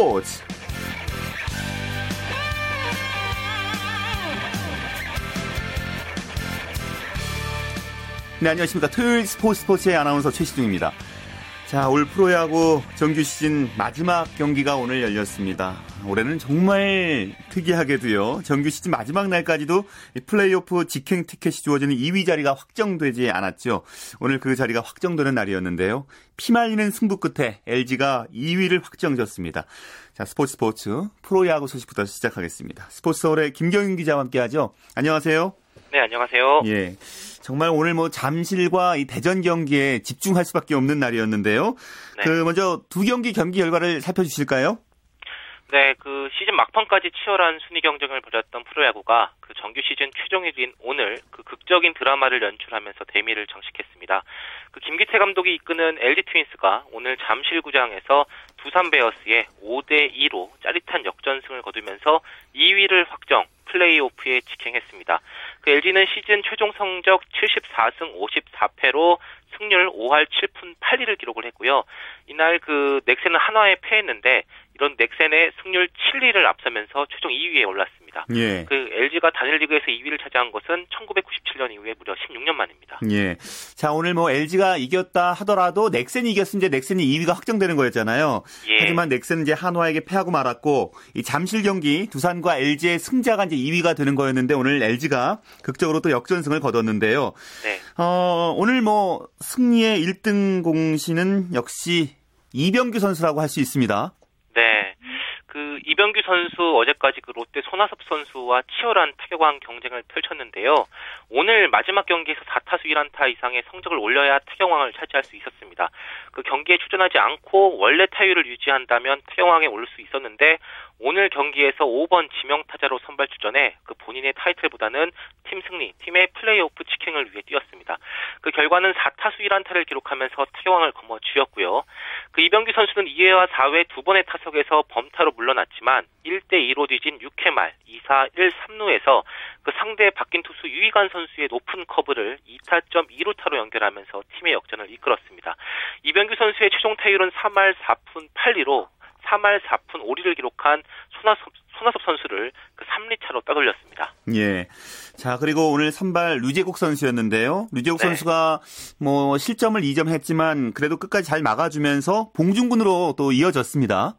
스포츠. 네 안녕하십니까. 토요일 스포츠 스포츠의 아나운서 최시중입니다 자, 올 프로야구 정규 시즌 마지막 경기가 오늘 열렸습니다. 올해는 정말 특이하게도요. 정규 시즌 마지막 날까지도 플레이오프 직행 티켓이 주어지는 2위 자리가 확정되지 않았죠. 오늘 그 자리가 확정되는 날이었는데요. 피말리는 승부 끝에 LG가 2위를 확정졌습니다. 자, 스포츠 스포츠 프로야구 소식부터 시작하겠습니다. 스포츠 서울의 김경윤 기자와 함께하죠. 안녕하세요. 네, 안녕하세요. 예. 정말 오늘 뭐 잠실과 이 대전 경기에 집중할 수밖에 없는 날이었는데요. 네. 그 먼저 두 경기 경기 결과를 살펴주실까요? 네, 그 시즌 막판까지 치열한 순위 경쟁을 벌였던 프로야구가 그 정규 시즌 최종일인 오늘 그 극적인 드라마를 연출하면서 대미를 장식했습니다. 그 김기태 감독이 이끄는 LG 트윈스가 오늘 잠실구장에서 두산 베어스에 5대 2로 짜릿한 역전승을 거두면서 2위를 확정, 플레이오프에 직행했습니다. 그 LG는 시즌 최종 성적 74승 54패로 승률 5할 7푼 8리를 기록을 했고요. 이날 그 넥센은 한화에 패했는데 이런 넥센의 승률 7리를 앞서면서 최종 2위에 올랐습니다. 예. 그 LG가 단일 리그에서 2위를 차지한 것은 1997년 이후에 무려 16년 만입니다. 예. 자, 오늘 뭐 LG가 이겼다 하더라도 넥센이 이겼으면 이제 넥센이 2위가 확정되는 거였잖아요. 예. 하지만 넥센은 이제 한화에게 패하고 말았고 이 잠실 경기 두산과 LG의 승자가 이제 2위가 되는 거였는데 오늘 LG가 극적으로 또 역전승을 거뒀는데요. 네. 어, 오늘 뭐 승리의 1등 공신은 역시 이병규 선수라고 할 수 있습니다. 네. 그 이병규 선수 어제까지 그 롯데 손아섭 선수와 치열한 타격왕 경쟁을 펼쳤는데요. 오늘 마지막 경기에서 4타수 1안타 이상의 성적을 올려야 타격왕을 차지할 수 있었습니다. 그 경기에 출전하지 않고 원래 타율을 유지한다면 타격왕에 오를 수 있었는데 오늘 경기에서 5번 지명타자로 선발 출전해 그 본인의 타이틀보다는 팀 승리, 팀의 플레이오프 치킨을 위해 뛰었습니다. 그 결과는 4타수 1안타를 기록하면서 타격왕을 거머쥐었고요. 그 이병규 선수는 2회와 4회 두 번의 타석에서 범타로 물러났지만 1대2로 뒤진 6회 말 2사 1, 3루에서 그 상대 바뀐 투수 유희관 선수의 높은 커브를 2타점 2루타로 연결하면서 팀의 역전을 이끌었습니다. 이병규 선수의 최종 타율은 3할 4푼 8리로 3할 4푼 5리를 기록한 손아섭, 손아섭 선수를 그 3리 차로 따돌렸습니다. 예. 자, 그리고 오늘 선발 류재국 선수였는데요. 류재국 네. 선수가 뭐 실점을 2점 했지만 그래도 끝까지 잘 막아주면서 봉중군으로 또 이어졌습니다.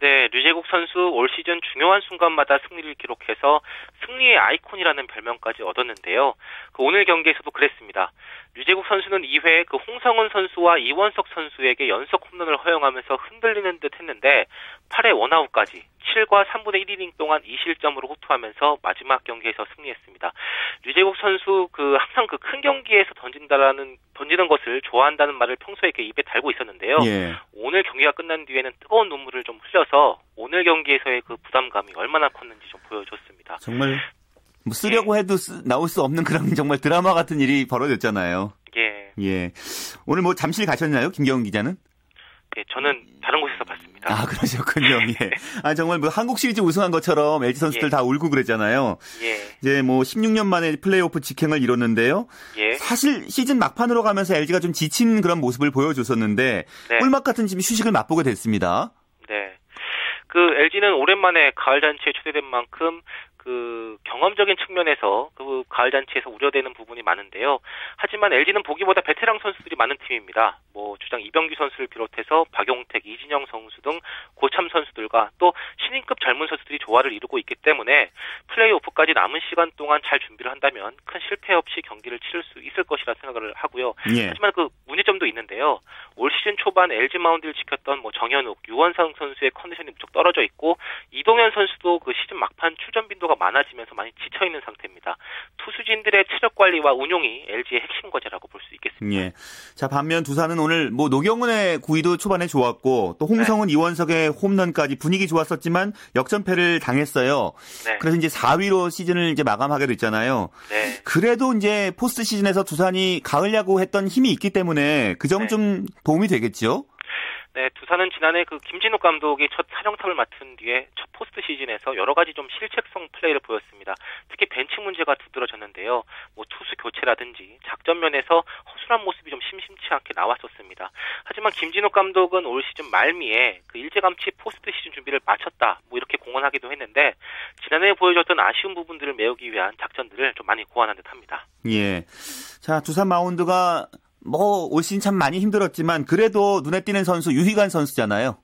네, 류재국 선수 올 시즌 중요한 순간마다 승리를 기록해서 승리의 아이콘이라는 별명까지 얻었는데요. 그 오늘 경기에서도 그랬습니다. 류재국 선수는 2회 그 홍성은 선수와 이원석 선수에게 연속 홈런을 허용하면서 흔들리는 듯 했는데 8회 원아웃까지 7과 3분의 1이닝 동안 2실점으로 호투하면서 마지막 경기에서 승리했습니다. 류재국 선수 그 항상 그 큰 경기에서 던진다라는 던지는 것을 좋아한다는 말을 평소에 이렇게 입에 달고 있었는데요. 예. 오늘 경기가 끝난 뒤에는 뜨거운 눈물을 좀 흘려서 오늘 경기에서의 그 부담감이 얼마나 컸는지 좀 보여줬습니다. 정말 뭐 쓰려고 예. 해도 쓰, 나올 수 없는 그런 정말 드라마 같은 일이 벌어졌잖아요. 예. 예. 오늘 뭐 잠실 가셨나요, 김경훈 기자는? 예, 저는 아, 그러셨군요. 예. 아, 정말 뭐 한국 시리즈 우승한 것처럼 LG 선수들 예. 다 울고 그랬잖아요. 예. 이제 뭐 16년 만에 플레이오프 직행을 이뤘는데요. 예. 사실 시즌 막판으로 가면서 LG가 좀 지친 그런 모습을 보여줬었는데 네. 꿀맛 같은 집이 휴식을 맛보게 됐습니다. 네. 그 LG는 오랜만에 가을 잔치에 초대된 만큼 그 경험적인 측면에서 그 가을 잔치에서 우려되는 부분이 많은데요. 하지만 LG는 보기보다 베테랑 선수들이 많은 팀입니다. 뭐 주장 이병규 선수를 비롯해서 박용택, 이진영 선수 등 고참 선수들과 또 신인급 젊은 선수들이 조화를 이루고 있기 때문에 플레이오프까지 남은 시간 동안 잘 준비를 한다면 큰 실패 없이 경기를 치를 수 있을 것이라 생각을 하고요. 예. 하지만 그 문제점도 있는데요. 올 시즌 초반 LG 마운드를 지켰던 뭐 정현욱, 유원상 선수의 컨디션이 무척 떨어져 있고 이동현 선수도 그 시즌 막판 출전 빈도가 많아지면서 많이 지쳐 있는 상태입니다. 투수진들의 체력 관리와 운용이 LG의 핵심 과제라고 볼 수 있겠습니다. 예. 자 반면 두산은 오늘 뭐 노경은의 구위도 초반에 좋았고 또 홍성흔 네. 이원석의 홈런까지 분위기 좋았었지만 역전패를 당했어요. 네. 그래서 이제 4위로 시즌을 이제 마감하게 됐잖아요. 네. 그래도 이제 포스트 시즌에서 두산이 가을 야구 했던 힘이 있기 때문에 그 점좀 네. 도움이 되겠죠. 네, 두산은 지난해 그 김진욱 감독이 첫 사령탑을 맡은 뒤에 첫 포스트 시즌에서 여러 가지 좀 실책성 플레이를 보였습니다. 특히 벤치 문제가 두드러졌는데요. 뭐 투수 교체라든지 작전 면에서 허술한 모습이 좀 심심치 않게 나왔었습니다. 하지만 김진욱 감독은 올 시즌 말미에 그 일찌감치 포스트 시즌 준비를 마쳤다. 뭐 이렇게 공언하기도 했는데 지난해 보여줬던 아쉬운 부분들을 메우기 위한 작전들을 좀 많이 고안한 듯합니다. 예. 자 두산 마운드가 뭐올 시즌 참 많이 힘들었지만 그래도 눈에 띄는 선수 유희관 선수잖아요.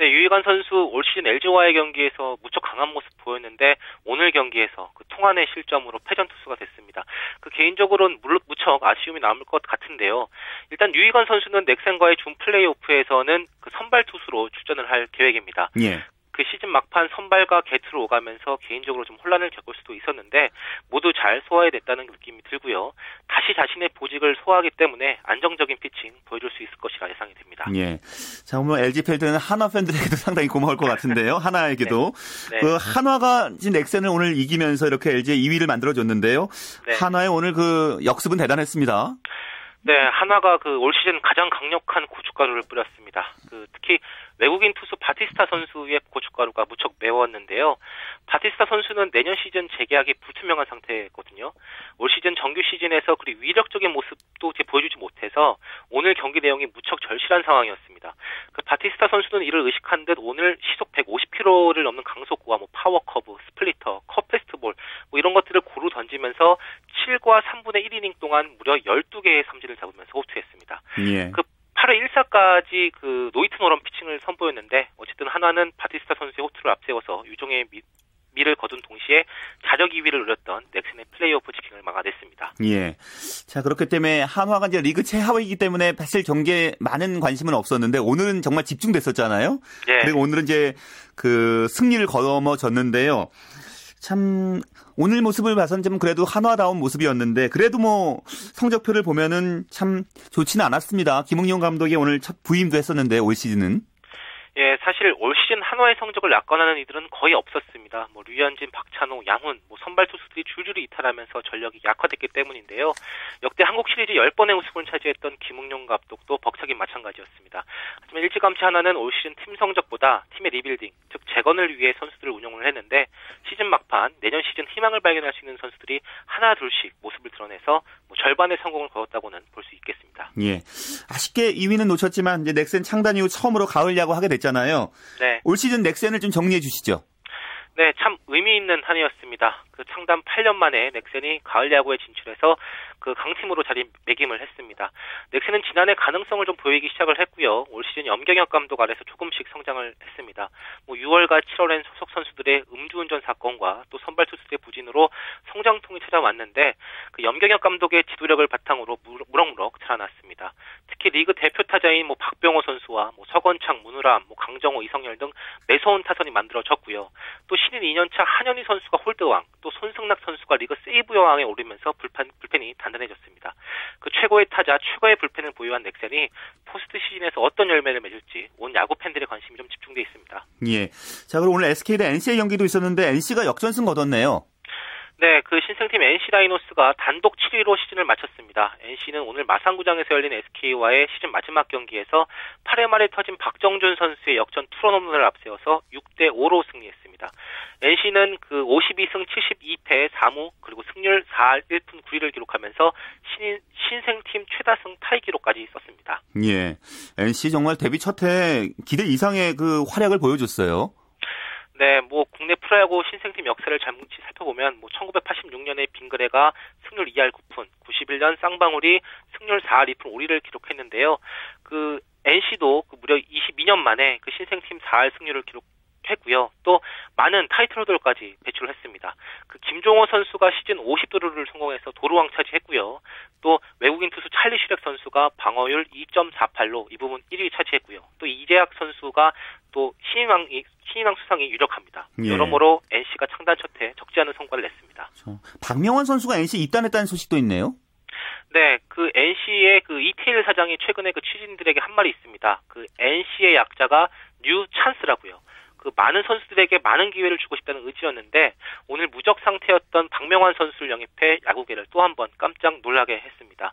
네, 유희관 선수 올 시즌 LG와의 경기에서 무척 강한 모습 보였는데 오늘 경기에서 그 통안의 실점으로 패전 투수가 됐습니다. 그 개인적으로는 무척 아쉬움이 남을 것 같은데요. 일단 유희관 선수는 넥센과의 준 플레이오프에서는 그 선발 투수로 출전을 할 계획입니다. 예. 그 시즌 막판 선발과 개투로 오가면서 개인적으로 좀 혼란을 겪을 수도 있었는데 모두 잘 소화해냈다는 느낌이 들고요. 다시 자신의 보직을 소화하기 때문에 안정적인 피칭 보여줄 수 있을 것이라 예상이 됩니다. 예. 자, 오늘 LG 팬들은 한화 팬들에게도 상당히 고마울 것 같은데요. 하나에게도. 네. 네. 그 한화가 지금 넥센을 오늘 이기면서 이렇게 LG의 2위를 만들어줬는데요. 네. 한화의 오늘 그 역습은 대단했습니다. 네, 한화가 그 올 시즌 가장 강력한 고춧가루를 뿌렸습니다. 그 특히 외국인 투수 바티스타 선수의 고춧가루가 무척 매웠는데요. 바티스타 선수는 내년 시즌 재계약이 불투명한 상태거든요. 올 시즌 정규 시즌에서 그리 위력적인 모습도 보여주지 못해서 오늘 경기 내용이 무척 절실한 상황이었습니다. 그 바티스타 선수는 이를 의식한 듯 오늘 시속 150km를 넘는 강속구와 뭐 파워 커브, 스플리터, 컷 패스트볼 뭐 이런 것들을 고루 던지면서 7과 3분의 1이닝 동안 무려 12개의 삼진을 잡으면서 호투했습니다. 예. 그 8회 1사까지 그 노히트 노런 피칭을 선보였는데 어쨌든 한화는 바티스타 선수의 호투를 앞세워서 유종의 미, 미를 거둔 동시에 자력 2위를 노렸던 넥슨의 플레이오프 지킹을 막아냈습니다. 예. 자, 그렇기 때문에 한화가 이제 리그 최하위이기 때문에 사실 경기에 많은 관심은 없었는데 오늘은 정말 집중됐었잖아요. 예. 그리고 오늘은 이제 그 승리를 거머졌는데요. 참 오늘 모습을 봐선 좀 그래도 한화다운 모습이었는데 그래도 뭐 성적표를 보면은 참 좋지는 않았습니다. 김웅용 감독이 오늘 첫 부임도 했었는데 올 시즌은 예, 사실 올 시즌 한화의 성적을 낙관하는 이들은 거의 없었습니다. 뭐 류현진, 박찬호, 양훈, 뭐 선발 투수들이 줄줄이 이탈하면서 전력이 약화됐기 때문인데요. 역대 한국 시리즈 10번의 우승을 차지했던 김응용 감독도 벅차긴 마찬가지였습니다. 하지만 일찌감치 한화는 올 시즌 팀 성적보다 팀의 리빌딩, 즉 재건을 위해 선수들을 운영을 했는데 시즌 막판 내년 시즌 희망을 발견할 수 있는 선수들이 하나 둘씩 모습을 드러내서 뭐 절반의 성공을 거뒀다고는 볼 수 있겠습니다. 예. 아쉽게 2위는 놓쳤지만 이제 넥센 창단 이후 처음으로 가을 야구 하게 됐 잖아요. 네. 올 시즌 넥센을 좀 정리해 주시죠. 네, 참 의미 있는 한 해였습니다. 그 창단 8년 만에 넥센이 가을 야구에 진출해서 그 강팀으로 자리매김을 했습니다. 넥센은 지난해 가능성을 좀 보이기 시작을 했고요. 올 시즌 염경엽 감독 아래서 조금씩 성장을 했습니다. 뭐 6월과 7월엔 소속 선수들의 음주운전 사건과 또 선발 투수들의 부진으로 성장통이 찾아왔는데 그 염경엽 감독의 지도력을 바탕으로 무럭무럭 자라났습니다. 특히 리그 대표 타자인 뭐 박병호 선수와 뭐 서건창, 문우람, 뭐 강정호, 이성열 등 매서운 타선이 만들어졌고요. 또 신인 2년차 한현희 선수가 홀드왕, 또 손승락 선수가 리그 세이브왕에 오르면서 불펜, 불펜이 단단해졌습니다. 그 최고의 타자, 최고의 불펜을 보유한 넥센이 포스트 시즌에서 어떤 열매를 맺을지 온 야구 팬들의 관심이 좀 집중돼 있습니다. 예. 자, 그럼 오늘 SK 대 NC의 경기도 있었는데 NC가 역전승 거뒀네요. 네, 그 신생팀 NC 다이노스가 단독 7위로 시즌을 마쳤습니다. NC는 오늘 마산구장에서 열린 SK와의 시즌 마지막 경기에서 8회 말에 터진 박정준 선수의 역전 투런 홈런을 앞세워서 6대 5로 승리했습니다. NC는 그 52승 72패 4무 그리고 승률 4할 1푼 9리를 기록하면서 신, 신생팀 최다승 타이 기록까지 썼습니다. 예, NC 정말 데뷔 첫 해 기대 이상의 그 활약을 보여줬어요. 네, 뭐 국내 프로야구 신생팀 역사를 잠시 살펴보면 뭐 1986년에 빙그레가 승률 2할 9푼, 91년 쌍방울이 승률 4할 2푼 5리를 기록했는데요. 그 NC도 그 무려 22년 만에 그 신생팀 4할 승률을 기록 했고요. 또 많은 타이틀홀더까지 배출했습니다. 그 김종호 선수가 시즌 50도루를 성공해서 도루왕 차지했고요. 또 외국인 투수 찰리 슈렉 선수가 방어율 2.48로 이 부분 1위 차지했고요. 또 이재학 선수가 또 신인왕 신인왕 수상이 유력합니다. 예. 여러모로 NC가 창단 첫해 적지 않은 성과를 냈습니다. 그렇죠. 박명환 선수가 NC 입단했다는 소식도 있네요. 네, 그 NC의 그 이태일 사장이 최근에 그 취재진들에게 한 말이 있습니다. 그 NC의 약자가 New Chance라고요. 그 많은 선수들에게 많은 기회를 주고 싶다는 의지였는데 오늘 무적 상태였던 박명환 선수를 영입해 야구계를 또 한 번 깜짝 놀라게 했습니다.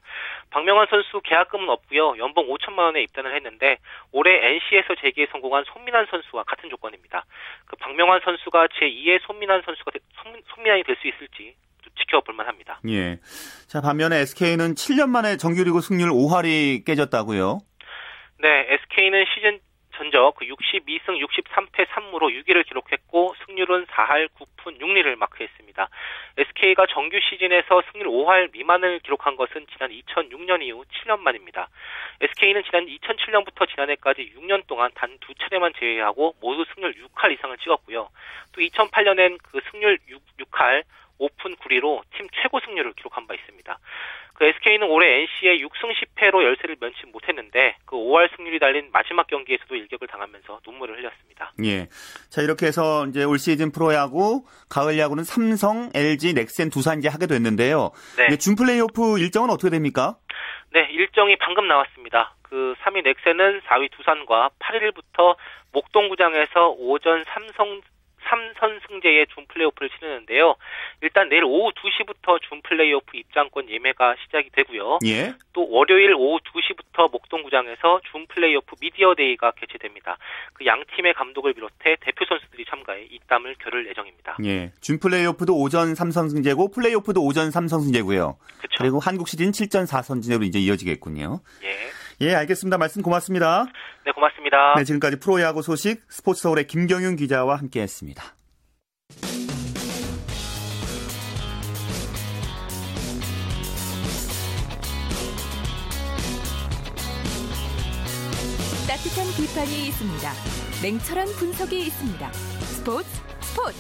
박명환 선수 계약금은 없고요. 연봉 5천만 원에 입단을 했는데 올해 NC에서 재기에 성공한 손민환 선수와 같은 조건입니다. 그 박명환 선수가 제2의 손민환 선수가 손민환이 될 수 있을지 지켜볼 만합니다. 예. 자, 반면에 SK는 7년 만에 정규리그 승률 5할이 깨졌다고요? 네, SK는 시즌 전적 그 62승 63패 3무로 6위를 기록했고 승률은 4할 9푼 6리를 마크했습니다. SK가 정규 시즌에서 승률 5할 미만을 기록한 것은 지난 2006년 이후 7년 만입니다. SK는 지난 2007년부터 지난해까지 6년 동안 단 두 차례만 제외하고 모두 승률 6할 이상을 찍었고요. 또 2008년엔 그 승률 6, 6할 5푼 9리로 팀 최고 승률을 기록한 바 있습니다. 그 SK는 올해 NC의 6승 10패로 열세를 면치 못했는데 그 5할 승률이 달린 마지막 경기에서도 일격을 당하면서 눈물을 흘렸습니다. 예. 자 이렇게 해서 이제 올 시즌 프로야구, 가을 야구는 삼성, LG, 넥센, 두산 이제 하게 됐는데요. 네. 준 플레이오프 일정은 어떻게 됩니까? 네, 일정이 방금 나왔습니다. 그 3위 넥센은 4위 두산과 8일부터 목동구장에서 5전 삼선 3선승제의 준 플레이오프를 치르는데요. 일단 내일 오후 2시부터 준 플레이오프 입장권 예매가 시작이 되고요. 예. 또 월요일 오후 2시부터 목동구장에서 준 플레이오프 미디어 데이가 개최됩니다. 그 양 팀의 감독을 비롯해 대표 선수들이 참가해 입담을 겨룰 예정입니다. 예. 준 플레이오프도 오전 3선승제고 플레이오프도 오전 3선승제고요. 그쵸. 그리고 한국 시즌 7전 4선진으로 이제 이어지겠군요. 예. 예, 알겠습니다. 말씀 고맙습니다. 네, 고맙습니다. 네, 지금까지 프로야구 소식 스포츠 서울의 김경윤 기자와 함께했습니다. 비판이 있습니다. 냉철한 분석이 있습니다. 스포츠 스포츠.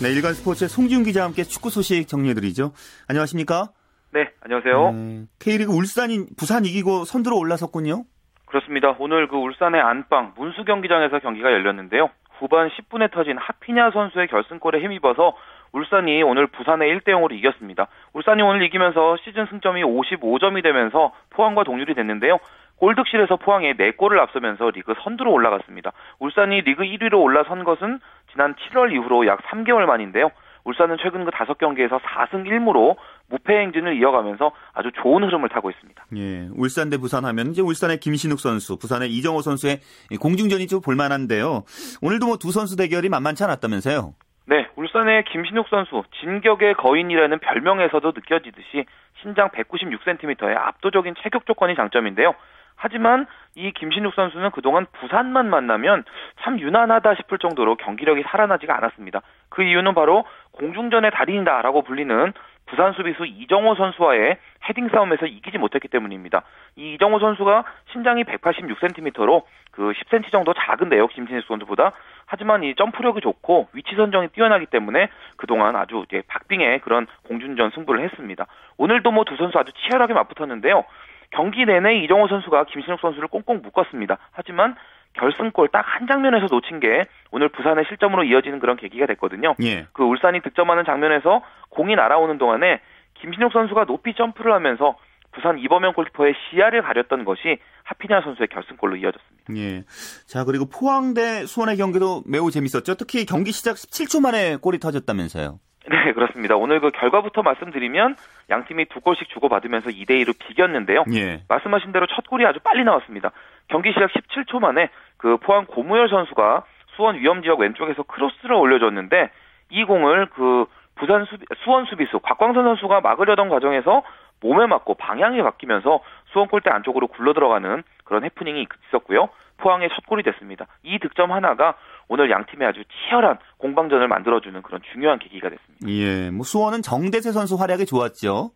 네, 일간 스포츠의 송지훈 기자와 함께 축구 소식 정리해드리죠. 안녕하십니까? 네, 안녕하세요. 네, K리그 울산이 부산 이기고 선두로 올라섰군요. 그렇습니다. 오늘 그 울산의 안방 문수 경기장에서 경기가 열렸는데요. 후반 10분에 터진 하피냐 선수의 결승골에 힘입어서 울산이 오늘 부산의 1대 0으로 이겼습니다. 울산이 오늘 이기면서 시즌 승점이 55점이 되면서 포항과 동률이 됐는데요. 골득실에서 포항에 4골을 앞서면서 리그 선두로 올라갔습니다. 울산이 리그 1위로 올라선 것은 지난 7월 이후로 약 3개월 만인데요. 울산은 최근 그 5경기에서 4승 1무로 무패 행진을 이어가면서 아주 좋은 흐름을 타고 있습니다. 예, 울산 대 부산 하면 이제 울산의 김신욱 선수, 부산의 이정호 선수의 공중전이 좀 볼만한데요. 오늘도 뭐 두 선수 대결이 만만치 않았다면서요? 네, 울산의 김신욱 선수 진격의 거인이라는 별명에서도 느껴지듯이 신장 196cm의 압도적인 체격 조건이 장점인데요. 하지만 이 김신욱 선수는 그동안 부산만 만나면 참 유난하다 싶을 정도로 경기력이 살아나지가 않았습니다. 그 이유는 바로 공중전의 달인이다라고 불리는 부산 수비수 이정호 선수와의 헤딩 싸움에서 이기지 못했기 때문입니다. 이 이정호 선수가 신장이 186cm로 그 10cm 정도 작은데요, 김신욱 선수보다. 하지만 이 점프력이 좋고 위치 선정이 뛰어나기 때문에 그동안 아주 이제 박빙의 그런 공중전 승부를 했습니다. 오늘도 뭐 두 선수 아주 치열하게 맞붙었는데요. 경기 내내 이정호 선수가 김신욱 선수를 꽁꽁 묶었습니다. 하지만 결승골 딱 한 장면에서 놓친 게 오늘 부산의 실점으로 이어지는 그런 계기가 됐거든요. 예. 그 울산이 득점하는 장면에서 공이 날아오는 동안에 김신욱 선수가 높이 점프를 하면서 부산 이범현 골키퍼의 시야를 가렸던 것이 하피냐 선수의 결승골로 이어졌습니다. 예. 자, 그리고 포항 대 수원의 경기도 매우 재밌었죠. 특히 경기 시작 17초 만에 골이 터졌다면서요. 네, 그렇습니다. 오늘 그 결과부터 말씀드리면 양 팀이 두 골씩 주고받으면서 2대 2로 비겼는데요. 예. 말씀하신 대로 첫 골이 아주 빨리 나왔습니다. 경기 시작 17초 만에 그 포항 고무열 선수가 수원 위험 지역 왼쪽에서 크로스를 올려줬는데 이 공을 그 부산 수비, 수원 수비수 곽광선 선수가 막으려던 과정에서 몸에 맞고 방향이 바뀌면서 수원 골대 안쪽으로 굴러 들어가는 그런 해프닝이 있었고요. 포항의 첫 골이 됐습니다. 이 득점 하나가 오늘 양 팀의 아주 치열한 공방전을 만들어주는 그런 중요한 계기가 됐습니다. 예, 뭐 수원은 정대세 선수 활약이 좋았죠.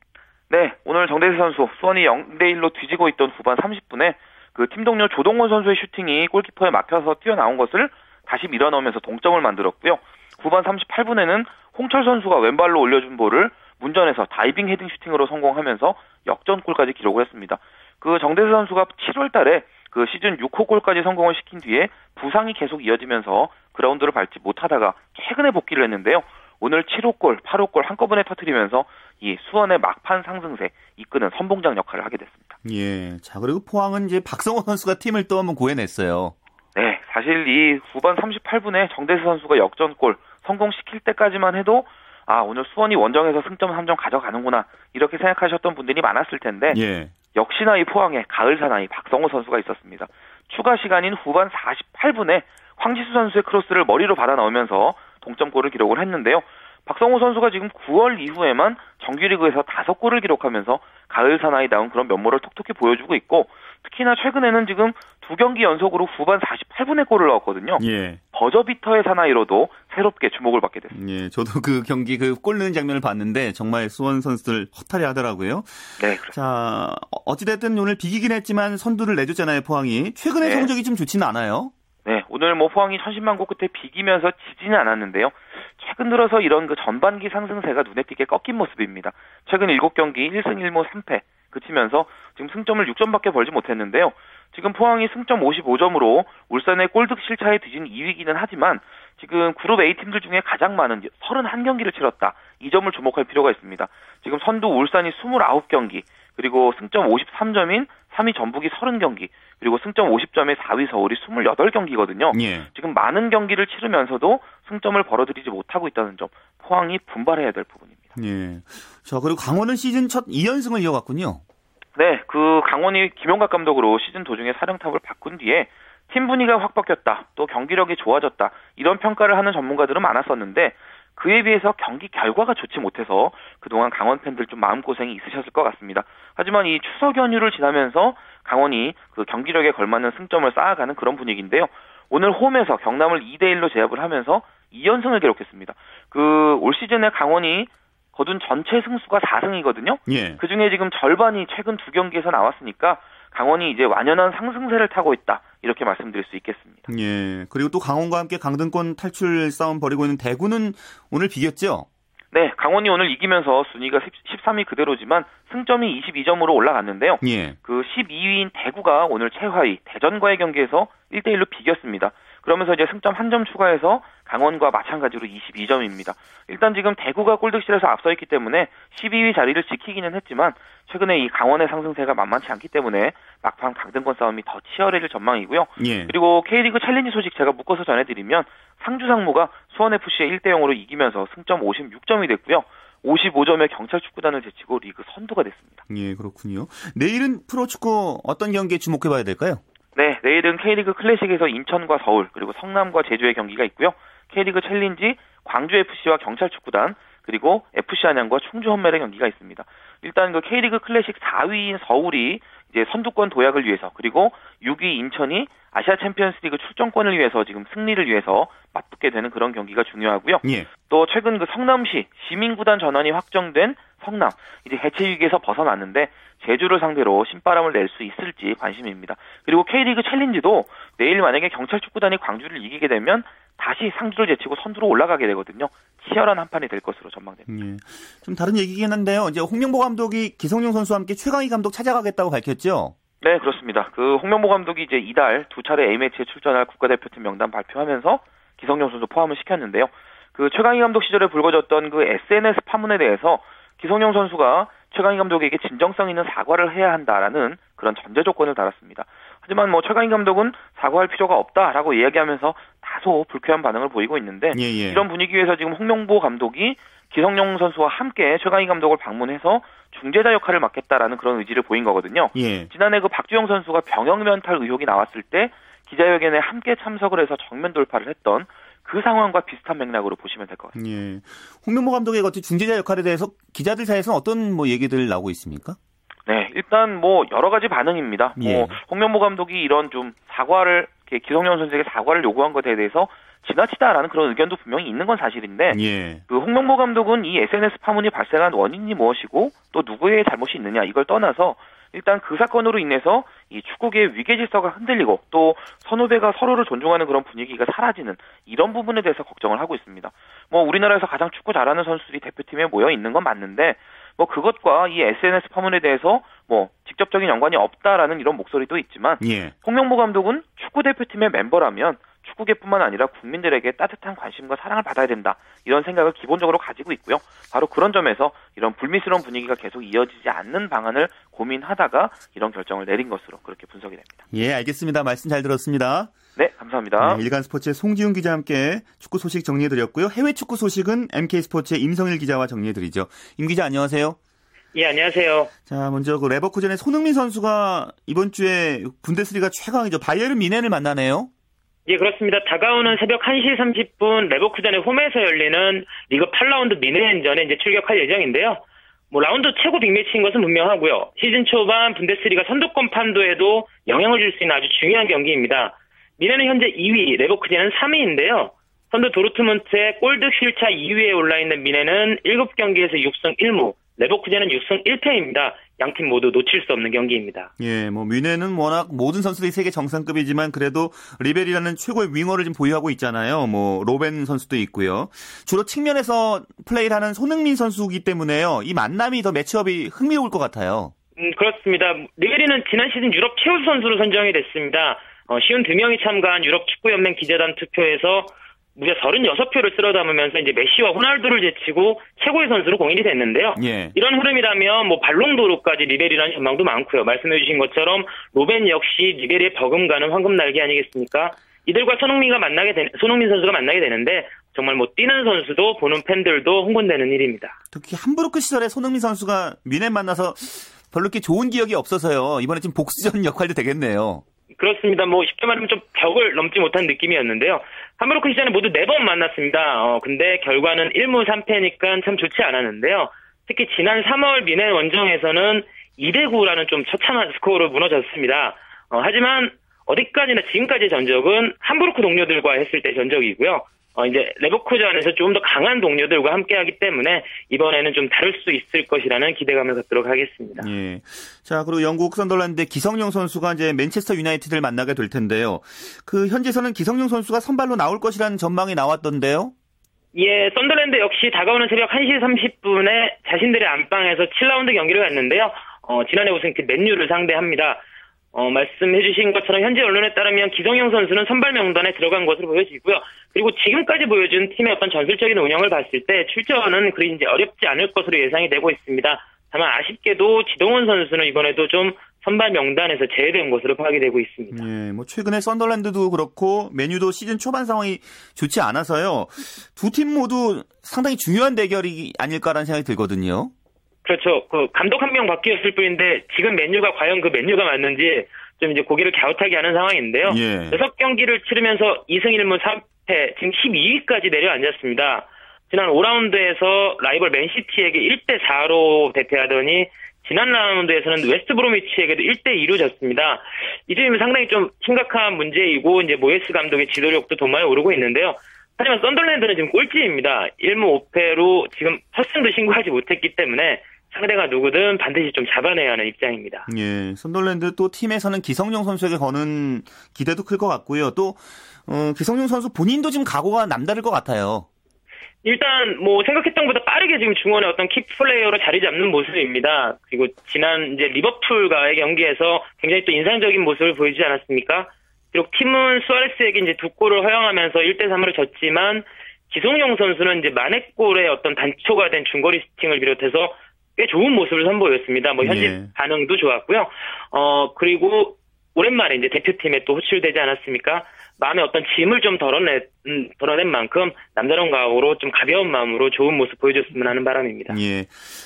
네, 오늘 정대세 선수 수원이 0대 1로 뒤지고 있던 후반 30분에 그 팀 동료 조동원 선수의 슈팅이 골키퍼에 막혀서 뛰어나온 것을 다시 밀어넣으면서 동점을 만들었고요. 후반 38분에는 홍철 선수가 왼발로 올려준 볼을 문전에서 다이빙 헤딩 슈팅으로 성공하면서 역전골까지 기록을 했습니다. 그 정대세 선수가 7월 달에 그 시즌 6호 골까지 성공을 시킨 뒤에 부상이 계속 이어지면서 그라운드를 밟지 못하다가 최근에 복귀를 했는데요. 오늘 7호 골, 8호 골 한꺼번에 터트리면서 이 수원의 막판 상승세 이끄는 선봉장 역할을 하게 됐습니다. 예. 자, 그리고 포항은 이제 박성호 선수가 팀을 또 한번 구해냈어요. 네. 사실 이 후반 38분에 정대수 선수가 역전골 성공시킬 때까지만 해도 아, 오늘 수원이 원정에서 승점 3점 가져가는구나. 이렇게 생각하셨던 분들이 많았을 텐데 예. 역시나 이 포항에 가을 사나이 박성호 선수가 있었습니다. 추가 시간인 후반 48분에 황지수 선수의 크로스를 머리로 받아 넣으면서 동점골을 기록을 했는데요. 박성호 선수가 지금 9월 이후에만 정규리그에서 5골을 기록하면서 가을 사나이다운 그런 면모를 톡톡히 보여주고 있고 특히나 최근에는 지금 두 경기 연속으로 후반 48분의 골을 넣었거든요. 예. 버저비터의 사나이로도 새롭게 주목을 받게 됐습니다. 예, 저도 그 경기 그 골 넣는 장면을 봤는데 정말 수원 선수들 허탈해 하더라고요. 네, 그렇습니다. 자, 어찌됐든 오늘 비기긴 했지만 선두를 내줬잖아요, 포항이. 최근에 네. 성적이 좀 좋지는 않아요. 네, 오늘 뭐 포항이 천신만고 끝에 비기면서 지지는 않았는데요. 최근 들어서 이런 그 전반기 상승세가 눈에 띄게 꺾인 모습입니다. 최근 7경기 1승 1무 3패 그치면서 지금 승점을 6점밖에 벌지 못했는데요. 지금 포항이 승점 55점으로 울산의 골득 실차에 뒤진 2위기는 하지만 지금 그룹 A 팀들 중에 가장 많은 31경기를 치렀다. 이 점을 주목할 필요가 있습니다. 지금 선두 울산이 29경기, 그리고 승점 53점인 3위 전북이 30경기, 그리고 승점 50점의 4위 서울이 28경기거든요. 예. 지금 많은 경기를 치르면서도 승점을 벌어들이지 못하고 있다는 점, 포항이 분발해야 될 부분입니다. 예. 자, 그리고 강원은 시즌 첫 2연승을 이어갔군요. 네, 그 강원이 김용각 감독으로 시즌 도중에 사령탑을 바꾼 뒤에 팀 분위기가 확 바뀌었다, 또 경기력이 좋아졌다, 이런 평가를 하는 전문가들은 많았었는데 그에 비해서 경기 결과가 좋지 못해서 그동안 강원 팬들 좀 마음고생이 있으셨을 것 같습니다. 하지만 이 추석 연휴를 지나면서 강원이 그 경기력에 걸맞는 승점을 쌓아가는 그런 분위기인데요. 오늘 홈에서 경남을 2대1로 제압을 하면서 2연승을 기록했습니다. 그 올 시즌에 강원이 거둔 전체 승수가 4승이거든요. 예. 그 중에 지금 절반이 최근 두 경기에서 나왔으니까 강원이 이제 완연한 상승세를 타고 있다. 이렇게 말씀드릴 수 있겠습니다. 예. 그리고 또 강원과 함께 강등권 탈출 싸움 벌이고 있는 대구는 오늘 비겼죠? 네, 강원이 오늘 이기면서 순위가 13위 그대로지만 승점이 22점으로 올라갔는데요. 예. 그 12위인 대구가 오늘 최하위 대전과의 경기에서 1대1로 비겼습니다. 그러면서 이제 승점 한 점 추가해서 강원과 마찬가지로 22점입니다. 일단 지금 대구가 골득실에서 앞서 있기 때문에 12위 자리를 지키기는 했지만 최근에 이 강원의 상승세가 만만치 않기 때문에 막판 강등권 싸움이 더 치열해질 전망이고요. 예. 그리고 K리그 챌린지 소식 제가 묶어서 전해드리면 상주 상무가 수원FC에 1대 0으로 이기면서 승점 56점이 됐고요. 55점의 경찰 축구단을 제치고 리그 선두가 됐습니다. 예, 그렇군요. 내일은 프로축구 어떤 경기에 주목해 봐야 될까요? 네, 내일은 K리그 클래식에서 인천과 서울 그리고 성남과 제주의 경기가 있고요. K리그 챌린지 광주 FC와 경찰 축구단 그리고 FC 안양과 충주 험멜의 경기가 있습니다. 일단 그 K리그 클래식 4위인 서울이 이제 선두권 도약을 위해서 그리고 6위 인천이 아시아 챔피언스리그 출전권을 위해서 지금 승리를 위해서 맞붙게 되는 그런 경기가 중요하고요. 예. 또 최근 그 성남시 시민구단 전환이 확정된 성남 이제 해체 위기에서 벗어났는데 제주를 상대로 신바람을 낼 수 있을지 관심입니다. 그리고 K리그 챌린지도 내일 만약에 경찰 축구단이 광주를 이기게 되면 다시 상주를 제치고 선두로 올라가게 되거든요. 치열한 한판이 될 것으로 전망됩니다. 예. 좀 다른 얘기긴 한데요. 이제 홍명보 감독이 기성용 선수와 함께 최강희 감독 찾아가겠다고 밝혔죠? 네, 그렇습니다. 그 홍명보 감독이 이제 이달 두 차례 A매치에 출전할 국가대표팀 명단 발표하면서 기성용 선수 포함을 시켰는데요. 그 최강희 감독 시절에 불거졌던 그 SNS 파문에 대해서 기성용 선수가 최강희 감독에게 진정성 있는 사과를 해야 한다라는 그런 전제 조건을 달았습니다. 하지만 뭐 최강희 감독은 사과할 필요가 없다라고 이야기하면서 다소 불쾌한 반응을 보이고 있는데 예, 예. 이런 분위기에서 지금 홍명보 감독이 기성용 선수와 함께 최강희 감독을 방문해서 중재자 역할을 맡겠다라는 그런 의지를 보인 거거든요. 예. 지난해 그 박주영 선수가 병역 면탈 의혹이 나왔을 때 기자회견에 함께 참석을 해서 정면 돌파를 했던 그 상황과 비슷한 맥락으로 보시면 될 것 같습니다. 예. 홍명보 감독의 어떤 중재자 역할에 대해서 기자들 사이에서는 어떤 뭐 얘기들 나오고 있습니까? 네, 일단 뭐 여러 가지 반응입니다. 예. 뭐 홍명보 감독이 이런 좀 사과를 기성용 선수에게 사과를 요구한 것에 대해서 지나치다라는 그런 의견도 분명히 있는 건 사실인데 예. 그 홍명보 감독은 이 SNS 파문이 발생한 원인이 무엇이고 또 누구의 잘못이 있느냐 이걸 떠나서 일단 그 사건으로 인해서 이 축구계의 위계 질서가 흔들리고 또 선후배가 서로를 존중하는 그런 분위기가 사라지는 이런 부분에 대해서 걱정을 하고 있습니다. 뭐 우리나라에서 가장 축구 잘하는 선수들이 대표팀에 모여 있는 건 맞는데 뭐 그것과 이 SNS 파문에 대해서 뭐 직접적인 연관이 없다라는 이런 목소리도 있지만 예. 홍명보 감독은 축구 대표팀의 멤버라면 축구계뿐만 아니라 국민들에게 따뜻한 관심과 사랑을 받아야 된다. 이런 생각을 기본적으로 가지고 있고요. 바로 그런 점에서 이런 불미스러운 분위기가 계속 이어지지 않는 방안을 고민하다가 이런 결정을 내린 것으로 그렇게 분석이 됩니다. 예, 알겠습니다. 말씀 잘 들었습니다. 네, 감사합니다. 네, 일간 스포츠의 송지훈 기자와 함께 축구 소식 정리해드렸고요. 해외 축구 소식은 MK 스포츠의 임성일 기자와 정리해드리죠. 임 기자 안녕하세요. 예, 안녕하세요. 자, 먼저 그 레버쿠젠의 손흥민 선수가 이번 주에 분데스리가 최강이죠. 바이에른 뮌헨을 만나네요. 예, 그렇습니다. 다가오는 새벽 1시 30분 레버쿠젠의 홈에서 열리는 리그 8라운드 뮌헨전에 이제 출격할 예정인데요. 뭐 라운드 최고 빅매치인 것은 분명하고요. 시즌 초반 분데스리가 선두권 판도에도 영향을 줄 수 있는 아주 중요한 경기입니다. 뮌헨은 현재 2위, 레버쿠젠은 3위인데요. 선두 도르트문트의 골득실차 2위에 올라 있는 뮌헨은 7경기에서 6승 1무, 레버쿠젠은 6승 1패입니다. 양팀 모두 놓칠 수 없는 경기입니다. 예, 뭐 뮌헨은 워낙 모든 선수들이 세계 정상급이지만 그래도 리베리라는 최고의 윙어를 지금 보유하고 있잖아요. 뭐 로벤 선수도 있고요. 주로 측면에서 플레이를 하는 손흥민 선수이기 때문에요. 이 만남이 더 매치업이 흥미로울 것 같아요. 음, 그렇습니다. 리베리는 지난 시즌 유럽 최우수 선수로 선정이 됐습니다. 어, 쉬운 두 명이 참가한 유럽 축구연맹 기자단 투표에서 무려 36표를 쓸어 담으면서 이제 메시와 호날두를 제치고 최고의 선수로 공인이 됐는데요. 예. 이런 흐름이라면 뭐 발롱도르까지 리베리라는 전망도 많고요. 말씀해 주신 것처럼 로벤 역시 리베리의 버금가는 황금 날개 아니겠습니까? 이들과 손흥민가 만나게 되, 손흥민 선수가 만나게 되는데 정말 뭐 뛰는 선수도 보는 팬들도 흥분되는 일입니다. 특히 함부르크 시절에 손흥민 선수가 뮌헨 만나서 별로 이렇게 좋은 기억이 없어서요. 이번에 지금 복수전 역할도 되겠네요. 그렇습니다. 뭐 쉽게 말하면 좀 벽을 넘지 못한 느낌이었는데요. 함부르크 시즌에 모두 네 번 만났습니다. 어, 근데 결과는 1무 3패니까 참 좋지 않았는데요. 특히 지난 3월 미네 원정에서는 2대 9라는 좀 처참한 스코어로 무너졌습니다. 어, 하지만 어디까지나 지금까지의 전적은 함부르크 동료들과 했을 때 전적이고요. 어, 이제 레버쿠젠에서 조금 더 강한 동료들과 함께하기 때문에 이번에는 좀 다를 수 있을 것이라는 기대감을 갖도록 하겠습니다. 예. 자 그리고 영국 선덜란드 기성용 선수가 이제 맨체스터 유나이티드를 만나게 될 텐데요. 그 현지에서는 기성용 선수가 선발로 나올 것이라는 전망이 나왔던데요. 예, 썬더랜드 역시 다가오는 새벽 1시 30분에 자신들의 안방에서 7라운드 경기를 갔는데요. 어, 지난해 우승팀 맨유를 상대합니다. 어, 말씀해주신 것처럼 현재 언론에 따르면 기성용 선수는 선발 명단에 들어간 것으로 보여지고요. 그리고 지금까지 보여준 팀의 어떤 전술적인 운영을 봤을 때 출전은 그리 이제 어렵지 않을 것으로 예상이 되고 있습니다. 다만 아쉽게도 지동원 선수는 이번에도 좀 선발 명단에서 제외된 것으로 파악이 되고 있습니다. 예, 뭐 최근에 썬더랜드도 그렇고 메뉴도 시즌 초반 상황이 좋지 않아서요. 두 팀 모두 상당히 중요한 대결이 아닐까라는 생각이 들거든요. 그렇죠. 그 감독 한 명 바뀌었을 뿐인데 지금 메뉴가 과연 그 메뉴가 맞는지 좀 이제 고개를 갸웃하게 하는 상황인데요. 예. 6경기를 치르면서 2승 1무 3패 지금 12위까지 내려앉았습니다. 지난 5라운드에서 라이벌 맨시티에게 1대 4로 대패하더니 지난 라운드에서는 웨스트 브로미치에게도 1대 2로 졌습니다. 이 점이 상당히 좀 심각한 문제이고 이제 모예스 감독의 지도력도 도마에 오르고 있는데요. 하지만 썬덜랜드는 지금 꼴찌입니다. 1무 5패로 지금 첫 승도 신고하지 못했기 때문에 상대가 누구든 반드시 좀 잡아내야 하는 입장입니다. 예, 선덜랜드 또 팀에서는 기성용 선수에게 거는 기대도 클 것 같고요. 또 어, 기성용 선수 본인도 지금 각오가 남다를 것 같아요. 일단 뭐 생각했던 것보다 빠르게 지금 중원의 어떤 키 플레이어로 자리 잡는 모습입니다. 그리고 지난 이제 리버풀과의 경기에서 굉장히 또 인상적인 모습을 보이지 않았습니까? 비록 팀은 수아레스에게 이제 두 골을 허용하면서 1대 3으로 졌지만 기성용 선수는 이제 만회골의 어떤 단초가 된 중거리 슈팅을 비롯해서 꽤 좋은 모습을 선보였습니다. 뭐 현지 예. 반응도 좋았고요. 어 그리고 오랜만에 이제 대표팀에 또 호출되지 않았습니까? 마음의 어떤 짐을 좀 덜어내, 음, 덜어낸 만큼 남다른 각오로 좀 가벼운 마음으로 좋은 모습 보여줬으면 하는 바람입니다. 예.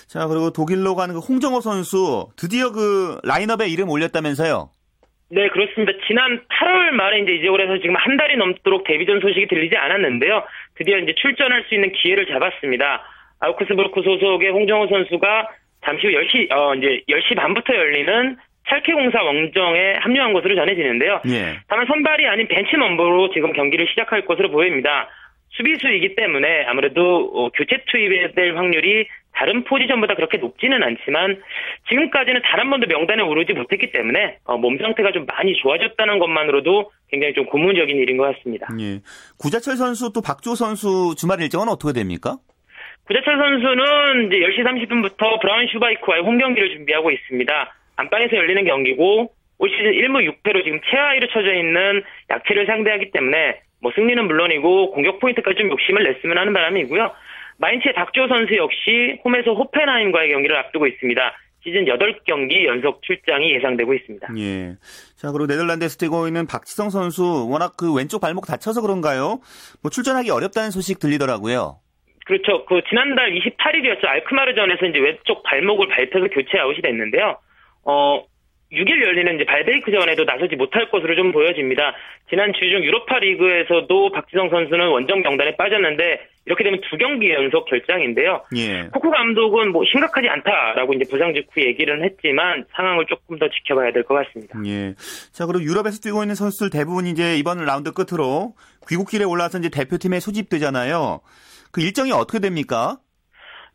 자, 그리고 독일로 가는 그 홍정호 선수 드디어 그 라인업에 이름 올렸다면서요. 네, 그렇습니다. 지난 8월 말에 이제 이적을해서 지금 한 달이 넘도록 데뷔전 소식이 들리지 않았는데요. 드디어 이제 출전할 수 있는 기회를 잡았습니다. 아우크스부르크 소속의 홍정호 선수가 잠시 후 10시, 어, 이제 10시 반부터 열리는 찰케공사 왕정에 합류한 것으로 전해지는데요. 예. 다만 선발이 아닌 벤치 멤버로 지금 경기를 시작할 것으로 보입니다. 수비수이기 때문에 아무래도 어, 교체 투입에 될 확률이 다른 포지션보다 그렇게 높지는 않지만 지금까지는 단 한 번도 명단에 오르지 못했기 때문에 어, 몸 상태가 좀 많이 좋아졌다는 것만으로도 굉장히 좀 고무적인 일인 것 같습니다. 예. 구자철 선수 또 박주호 선수 주말 일정은 어떻게 됩니까? 구자철 선수는 이제 10시 30분부터 브라운 슈바이크와의 홈 경기를 준비하고 있습니다. 안방에서 열리는 경기고 올 시즌 1무 6패로 지금 최하위로 쳐져 있는 약체를 상대하기 때문에 뭐 승리는 물론이고 공격 포인트까지 좀 욕심을 냈으면 하는 바람이고요. 마인츠의 박주호 선수 역시 홈에서 호펜하임과의 경기를 앞두고 있습니다. 시즌 8경기 연속 출장이 예상되고 있습니다. 예. 자, 그리고 네덜란드에서 뛰고 있는 박지성 선수 워낙 그 왼쪽 발목 다쳐서 그런가요? 뭐 출전하기 어렵다는 소식 들리더라고요. 그렇죠. 그 지난달 28일이었죠. 알크마르전에서 이제 왼쪽 발목을 밟혀서 교체 아웃이 됐는데요. 어 6일 열리는 이제 발베이크 전에도 나서지 못할 것으로 좀 보여집니다. 지난 주중 유로파 리그에서도 박지성 선수는 원정 명단에 빠졌는데 이렇게 되면 두 경기 연속 결장인데요. 예. 코코 감독은 뭐 심각하지 않다라고 이제 부상 직후 얘기를 했지만 상황을 조금 더 지켜봐야 될 것 같습니다. 예. 자, 그리고 유럽에서 뛰고 있는 선수들 대부분 이제 이번 라운드 끝으로 귀국길에 올라와서 이제 대표팀에 소집되잖아요. 그 일정이 어떻게 됩니까?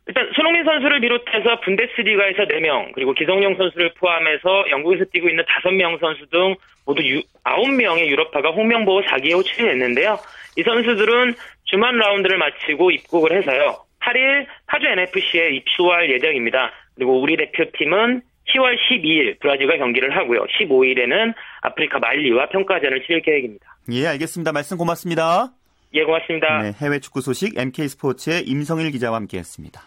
일단 손흥민 선수를 비롯해서 분데스리가에서 4명, 그리고 기성용 선수를 포함해서 영국에서 뛰고 있는 5명 선수 등 모두 9명의 유럽파가 홍명보 4기에 출연했는데요. 이 선수들은 주말 라운드를 마치고 입국을 해서요. 8일 파주 NFC에 입소할 예정입니다. 그리고 우리 대표팀은 10월 12일 브라질과 경기를 하고요. 15일에는 아프리카 말리와 평가전을 치를 계획입니다. 예, 알겠습니다. 말씀 고맙습니다. 예, 고맙습니다. 네, 해외 축구 소식 MK 스포츠의 임성일 기자와 함께했습니다.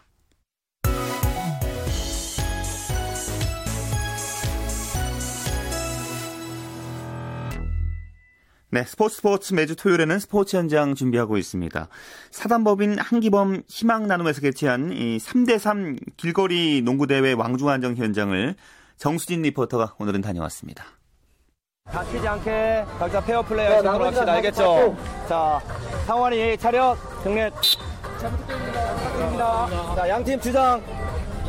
네, 스포츠 스포츠 매주 토요일에는 스포츠 현장 준비하고 있습니다. 사단법인 한기범 희망 나눔에서 개최한 이 3대3 길거리 농구대회 왕중안정 현장을 정수진 리포터가 오늘은 다녀왔습니다. 다치지 않게 각자 페어 플레이 하시도록 합시다. 알겠죠? 자, 상원이 차렷, 경례. 잘 부탁드립니다. 자, 양팀 주장.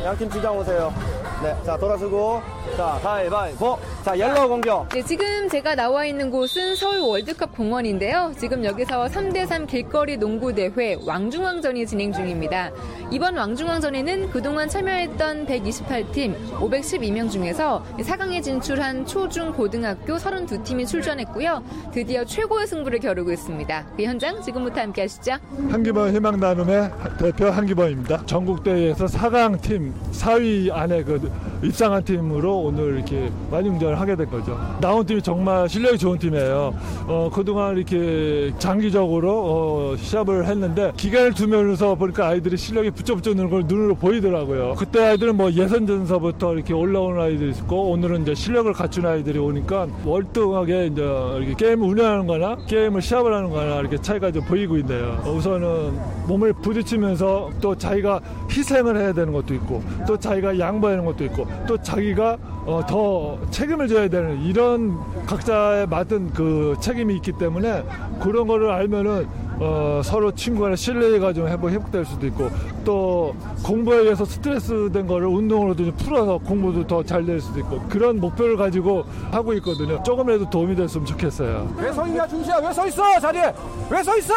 양팀 주장 오세요. 네, 자, 돌아서고. 자, 가위바위보. 자, Yellow 공격. 네, 지금 제가 나와 있는 곳은 서울 월드컵 공원인데요. 지금 여기서 3대3 길거리 농구 대회 왕중왕전이 진행 중입니다. 이번 왕중왕전에는 그동안 참여했던 128팀, 512명 중에서 4강에 진출한 초중 고등학교 32팀이 출전했고요. 드디어 최고의 승부를 겨루고 있습니다. 그 현장 지금부터 함께 하시죠. 한기범 희망 나눔의 대표 한기범입니다. 전국대회에서 4강 팀 4위 안에 그 입상한 팀으로 오늘 이렇게 완융전 을 하게 된 거죠. 나온 팀이 정말 실력이 좋은 팀이에요. 어, 그동안 이렇게 장기적으로 어, 시합을 했는데 기간을 두면서 보니까 아이들이 실력이 부쩍부쩍 느는 걸 눈으로 보이더라고요. 그때 아이들은 뭐 예선전서부터 이렇게 올라온 아이들이 있고 오늘은 이제 실력을 갖춘 아이들이 오니까 월등하게 이제 이렇게 게임을 운영하는 거나 게임을 시합을 하는 거나 이렇게 차이가 좀 보이고 있네요. 우선은 몸을 부딪히면서 또 자기가 희생을 해야 되는 것도 있고 또 자기가 양보하는 것도 있고 또 자기가 어, 더 책임을 져야 되는 이런 각자의 맡은 그 책임이 있기 때문에 그런 거를 알면은 어, 서로 친구 간의 신뢰가 좀 회복, 회복될 수도 있고 또 공부에 의해서 스트레스 된 거를 운동으로도 좀 풀어서 공부도 더 잘 될 수도 있고 그런 목표를 가지고 하고 있거든요. 조금이라도 도움이 됐으면 좋겠어요. 왜 서 있냐, 중시야? 왜 서 있어? 자리에? 왜 서 있어?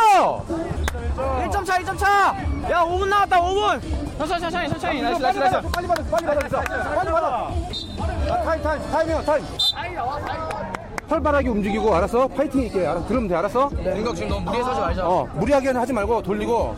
1점 차, 1점 차! 야, 5분 나왔다, 5분! 천천히, 천천히, 천천히. 나이스, 나이스, 나이스. 빨리 받아, 빨리 받아, 빨리 받아. 타임, 타임, 타임이야, 타임. 활발하게 움직이고 알았어? 파이팅 있게 알았어? 그러면 돼 알았어? 생각 지금 너무 무리해서 하지 말자. 어 무리하게 하지 말고 돌리고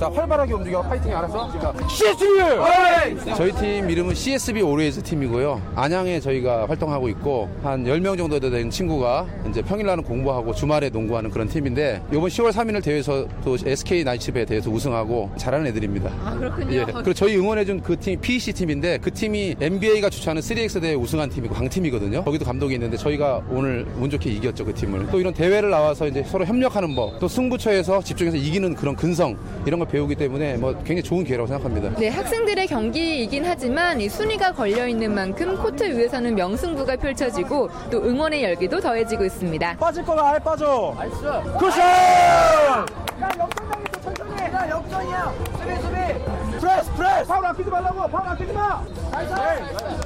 자 활발하게 움직여 파이팅 알았어? 자 CSU! 저희 팀 이름은 CSB 오리에즈 팀이고요. 안양에 저희가 활동하고 있고 한 10명 정도 되는 친구가 이제 평일날은 공부하고 주말에 농구하는 그런 팀인데 이번 10월 3일 대회에서 또 SK 나이츠에 대해서 우승하고 잘하는 애들입니다. 아, 그렇군요. 예. 그리고 저희 응원해준 그 팀 PEC 팀인데 그 팀이 NBA가 주최하는 3X 대회 우승한 팀이고 강팀이거든요. 거기도 감독이 있는데 저희가 오늘 운 좋게 이겼죠 그 팀을. 또 이런 대회를 나와서 이제 서로 협력하는 법, 또 승부처에서 집중해서 이기는 그런 근성 이런 걸 배우기 때문에 뭐 굉장히 좋은 기회라고 생각합니다. 네, 학생들의 경기이긴 하지만 이 순위가 걸려 있는 만큼 코트 위에서는 명승부가 펼쳐지고 또 응원의 열기도 더해지고 있습니다. 빠질 거가 알 빠져. 알았어 Good shot! 야 역전 당했어 천천히 야 역전이야. 수비 수비. 프레스 프레스! 파울 아끼지 말라고. 파울 아끼지 마. Nice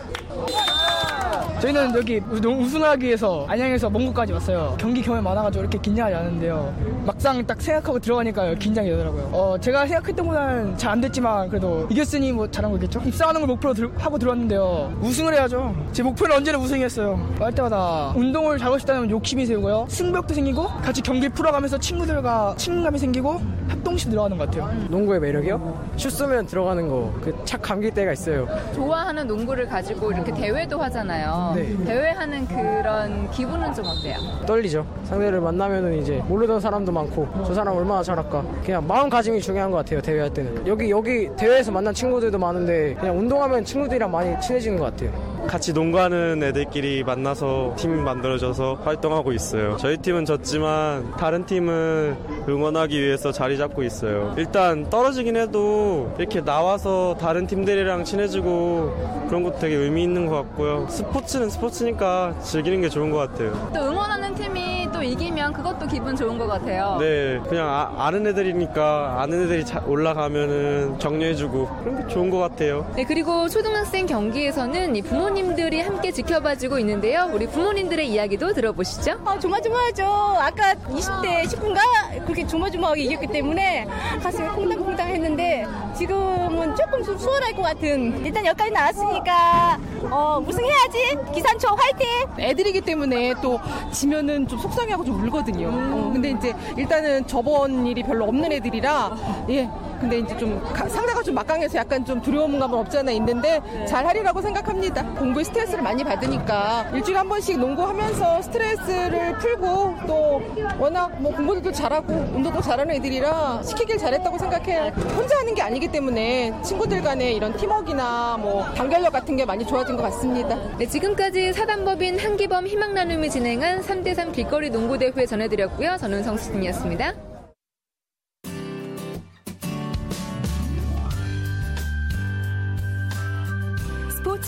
저희는 여기 우승하기 위해서 안양에서 먼 곳까지 왔어요. 경기 경험이 많아가지고 이렇게 긴장하지 않은데요. 막상 딱 생각하고 들어가니까 긴장이 되더라고요. 어, 제가 생각했던 것보다는 잘 안 됐지만 그래도 이겼으니 뭐 잘한 거겠죠? 입상하는 걸 목표로 들, 하고 들어왔는데요. 우승을 해야죠. 제 목표는 언제나 우승이었어요. 할 때마다 운동을 잘하고 싶다면 욕심이 생기고요. 승벽도 생기고 같이 경기 풀어가면서 친구들과 친감이 생기고 합동심 들어가는 것 같아요. 농구의 매력이요? 슛 쏘면 들어가는 거. 그 착 감길 때가 있어요. 좋아하는 농구를 가지고 이렇게 대회도 하잖아요. 네. 대회하는 그런 기분은 좀 어때요? 떨리죠. 상대를 만나면은 이제 모르던 사람도 많고 저 사람 얼마나 잘할까. 그냥 마음가짐이 중요한 것 같아요. 대회할 때는. 여기 여기 대회에서 만난 친구들도 많은데 그냥 운동하면 친구들이랑 많이 친해지는 것 같아요. 같이 농구하는 애들끼리 만나서 팀 만들어져서 활동하고 있어요. 저희 팀은 졌지만 다른 팀을 응원하기 위해서 자리 잡고 있어요. 일단 떨어지긴 해도 이렇게 나와서 다른 팀들이랑 친해지고 그런 것도 되게 의미 있는 것 같고요. 스포츠 스포츠는 스포츠니까 즐기는 게 좋은 것 같아요. 또 응원하는 팀이 또 이기면 그것도 기분 좋은 것 같아요. 네, 그냥 아, 는 애들이니까 아는 애들이 올라가면은 격려해주고 그런 게 좋은 것 같아요. 네, 그리고 초등학생 경기에서는 이 부모님들이 함께 지켜봐주고 있는데요. 우리 부모님들의 이야기도 들어보시죠. 아, 조마조마하죠. 아까 20대 10분가 그렇게 조마조마하게 이겼기 때문에 가슴이 콩당콩 당 했는데 지금은 조금 좀 수월할 것 같은 일단 여기까지 나왔으니까 어, 우승해야지. 기산초 화이팅! 애들이기 때문에 또 지면은 좀 속상해하고 좀 울거든요. 어, 근데 이제 일단은 저번 일이 별로 없는 애들이라 예. 근데 이제 좀 가, 상대가 좀 막강해서 약간 좀 두려움 감은 없지 않아 있는데 잘 하리라고 생각합니다. 공부에 스트레스를 많이 받으니까 일주일에 한 번씩 농구하면서 스트레스를 풀고 또 워낙 뭐 공부도 잘하고 운동도 잘하는 애들이라 시키길 잘했다고 생각해요. 혼자 하는 게 아니기 때문에 친구들 간에 이런 팀워크나 뭐 단결력 같은 게 많이 좋아진 것 같습니다. 네, 지금까지 사단법인 한기범 희망나눔이 진행한 3대3 길거리 농구대회 전해드렸고요. 저는 성수진이었습니다.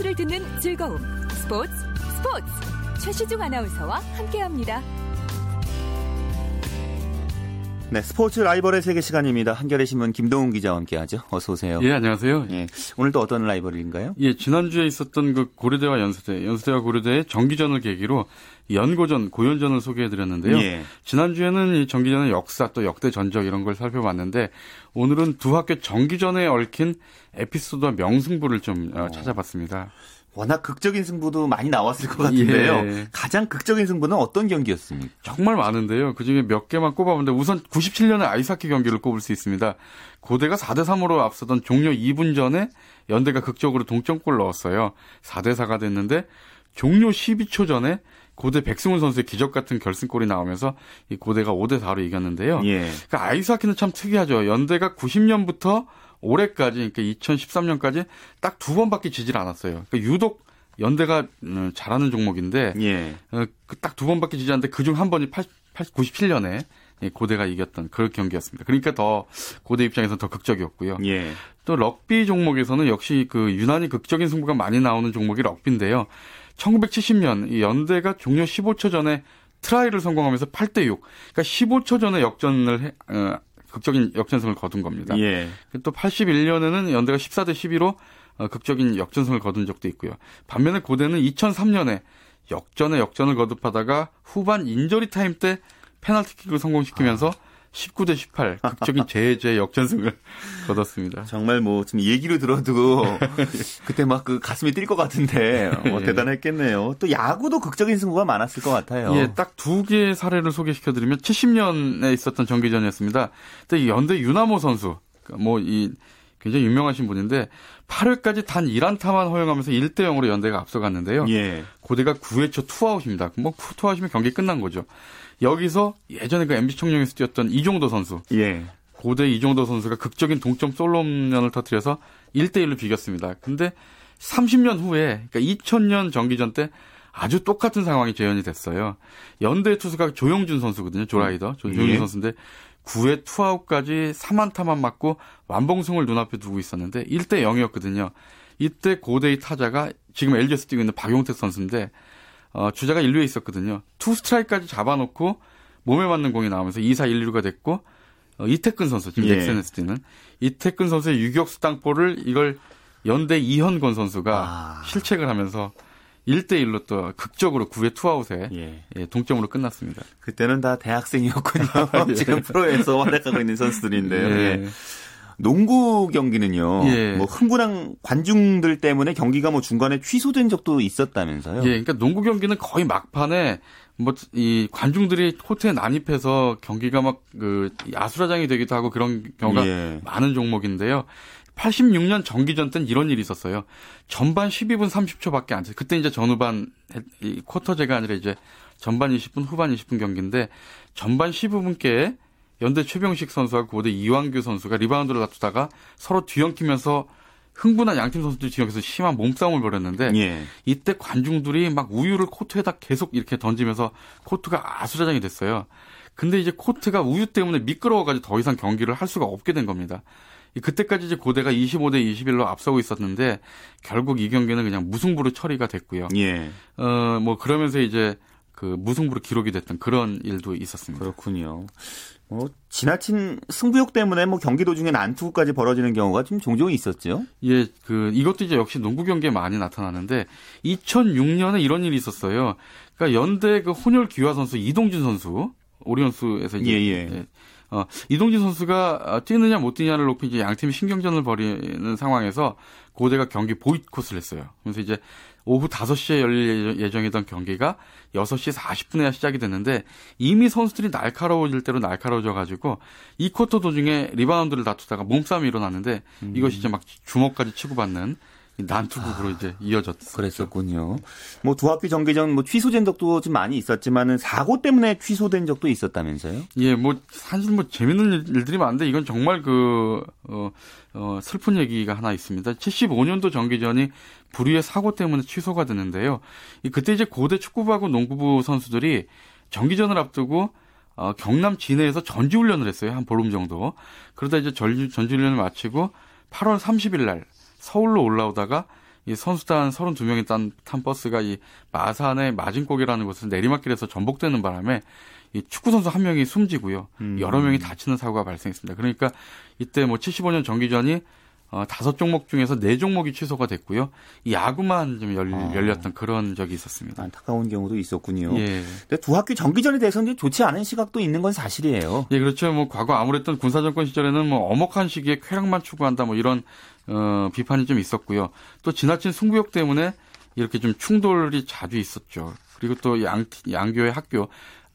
스포츠를 듣는 즐거움. 스포츠, 스포츠. 최시중 아나운서와 함께합니다. 네, 스포츠 라이벌의 세계 시간입니다. 한겨레 신문 김동훈 기자와 함께하죠. 어서 오세요. 예, 안녕하세요. 예, 오늘 또 어떤 라이벌인가요? 예, 지난주에 있었던 그 고려대와 연수대, 연수대와 고려대의 정기전을 계기로 연고전, 고연전을 소개해드렸는데요. 예. 지난주에는 이 정기전의 역사 또 역대 전적 이런 걸 살펴봤는데 오늘은 두 학교 정기전에 얽힌 에피소드와 명승부를 좀 어, 찾아봤습니다. 워낙 극적인 승부도 많이 나왔을 것 같은데요. 예. 가장 극적인 승부는 어떤 경기였습니까? 정말 많은데요. 그중에 몇 개만 꼽아보는데 우선 97년의 아이스하키 경기를 꼽을 수 있습니다. 고대가 4대 3으로 앞서던 종료 2분 전에 연대가 극적으로 동점골 넣었어요. 4대 4가 됐는데 종료 12초 전에 고대 백승훈 선수의 기적 같은 결승골이 나오면서 이 고대가 5대 4로 이겼는데요. 예. 그러니까 아이스하키는 참 특이하죠. 연대가 90년부터 올해까지 그러니까 2013년까지 딱 두 번밖에 지질 않았어요. 그러니까 유독 연대가 음, 잘하는 종목인데 예. 어, 그 딱 두 번밖에 지지 않는데 그중 한 번이 80, 80, 97년에 고대가 이겼던 그런 경기였습니다. 그러니까 더 고대 입장에서는 더 극적이었고요. 예. 또 럭비 종목에서는 역시 그 유난히 극적인 승부가 많이 나오는 종목이 럭비인데요. 1970년 이 연대가 종료 15초 전에 트라이를 성공하면서 8대 6. 그러니까 15초 전에 역전을 해, 어, 극적인 역전승을 거둔 겁니다. 예. 또 81년에는 연대가 14대 12로 어, 극적인 역전승을 거둔 적도 있고요. 반면에 고대는 2003년에 역전에 역전을 거듭하다가 후반 인저리 타임 때 페널티킥을 성공시키면서 아. 19대 18 극적인 제재 역전승을 거뒀습니다. 정말 뭐 지금 얘기로 들어도 그때 막 그 가슴이 뛸 것 같은데 어, 예. 대단했겠네요. 또 야구도 극적인 승부가 많았을 것 같아요. 예, 딱 두 개의 사례를 소개시켜드리면 70년에 있었던 정기전이었습니다. 그때 연대 유나모 선수 그러니까 뭐이 굉장히 유명하신 분인데 8회까지 단 1안타만 허용하면서 1대 0으로 연대가 앞서갔는데요. 예. 고대가 9회 초 투아웃입니다. 뭐 투아웃이면 경기 끝난 거죠. 여기서 예전에 그 MB 청룡에서 뛰었던 이종도 선수. 예. 고대 이종도 선수가 극적인 동점 솔로 홈런을 터뜨려서 1대 1로 비겼습니다. 근데 30년 후에 그러니까 2000년 정기전 때 아주 똑같은 상황이 재현이 됐어요. 연대 투수가 조용준 선수거든요. 조라이더. 조용준 예. 선수인데 9회 투아웃까지 3안타만 맞고 완봉승을 눈앞에 두고 있었는데 1대 0이었거든요. 이때 고대의 타자가 지금 LG에서 뛰고 있는 박용택 선수인데 어, 주자가 1루에 있었거든요. 투 스트라이크까지 잡아놓고 몸에 맞는 공이 나오면서 2사 1루가 됐고 어, 이택근 선수 지금 예. 넥센에서 뛰는 이택근 선수의 유격수 땅볼을 이걸 연대 이현곤 선수가 아. 실책을 하면서 1대1로 또 극적으로 9회 투아웃에 예. 예, 동점으로 끝났습니다. 그때는 다 대학생이었군요. 예. 지금 프로에서 활약하고 있는 선수들인데요. 농구 경기는요. 예. 뭐 흥분한 관중들 때문에 경기가 뭐 중간에 취소된 적도 있었다면서요. 예, 그러니까 농구 경기는 거의 막판에 뭐 이 관중들이 코트에 난입해서 경기가 막 그 아수라장이 되기도 하고 그런 경우가 예. 많은 종목인데요. 86년 정기전 때는 이런 일이 있었어요. 전반 12분 30초밖에 안 돼. 그때 이제 전후반 이 쿼터제가 아니라 이제 전반 20분, 후반 20분 경기인데 전반 15분께 연대 최병식 선수와 고대 이완규 선수가 리바운드를 다투다가 서로 뒤엉키면서 흥분한 양팀 선수들이 뒤엉켜서 심한 몸싸움을 벌였는데 예. 이때 관중들이 막 우유를 코트에다 계속 이렇게 던지면서 코트가 아수라장이 됐어요. 근데 이제 코트가 우유 때문에 미끄러워가지고 더 이상 경기를 할 수가 없게 된 겁니다. 그때까지 이제 고대가 25대 21로 앞서고 있었는데 결국 이 경기는 그냥 무승부로 처리가 됐고요. 예. 어, 뭐 그러면서 이제 그 무승부로 기록이 됐던 그런 일도 있었습니다. 그렇군요. 어, 지나친 승부욕 때문에 뭐 경기 도중에 난투까지 벌어지는 경우가 좀 종종 있었죠. 예, 그 이것도 이제 역시 농구 경기에 많이 나타나는데 2006년에 이런 일이 있었어요. 그러니까 연대 그 혼혈 기화 선수 이동준 선수 오리온스에서 이제 예, 예. 어, 이동준 선수가 뛰느냐 못 뛰느냐를 놓고 이제 양 팀이 신경전을 벌이는 상황에서 고대가 경기 보이콧을 했어요. 그래서 이제 오후 5시에 열릴 예정이던 경기가 6시 40분에야 시작이 됐는데 이미 선수들이 날카로워질 대로 날카로워져 가지고 이 쿼터 도중에 리바운드를 다투다가 몸싸움이 일어났는데 음. 이것이 이제 막 주먹까지 치고받는 난투극으로 아, 이제 이어졌어요. 그랬었군요. 뭐 두 학기 정기전 뭐 취소된 적도 좀 많이 있었지만은 사고 때문에 취소된 적도 있었다면서요? 예, 뭐 사실 뭐 재밌는 일- 일들이 많은데 이건 정말 그 어, 어, 슬픈 얘기가 하나 있습니다. 75년도 정기전이 불의의 사고 때문에 취소가 됐는데요. 이 그때 이제 고대 축구부하고 농구부 선수들이 정기전을 앞두고 어, 경남 진해에서 전지훈련을 했어요. 한 보름 정도. 그러다 이제 전, 전지훈련을 마치고 8월 30일 날 서울로 올라오다가 이 선수단 32명이 탄, 탄 버스가 이 마산의 마진곡이라는 곳에서 내리막길에서 전복되는 바람에 이 축구 선수 한 명이 숨지고요. 여러 명이 다치는 사고가 발생했습니다. 그러니까 이때 뭐 75년 정기전이 어, 다섯 종목 중에서 네 종목이 취소가 됐고요. 이 야구만 좀 열, 아. 열렸던 그런 적이 있었습니다. 안타까운 경우도 있었군요. 예. 근데 두 학기 정기전에 대해서는 좋지 않은 시각도 있는 건 사실이에요. 예, 그렇죠. 뭐 과거 아무랬던 군사정권 시절에는 뭐 엄혹한 시기에 쾌락만 추구한다 뭐 이런 어, 비판이 좀 있었고요. 또 지나친 승부욕 때문에 이렇게 좀 충돌이 자주 있었죠. 그리고 또 양, 양교의 학교,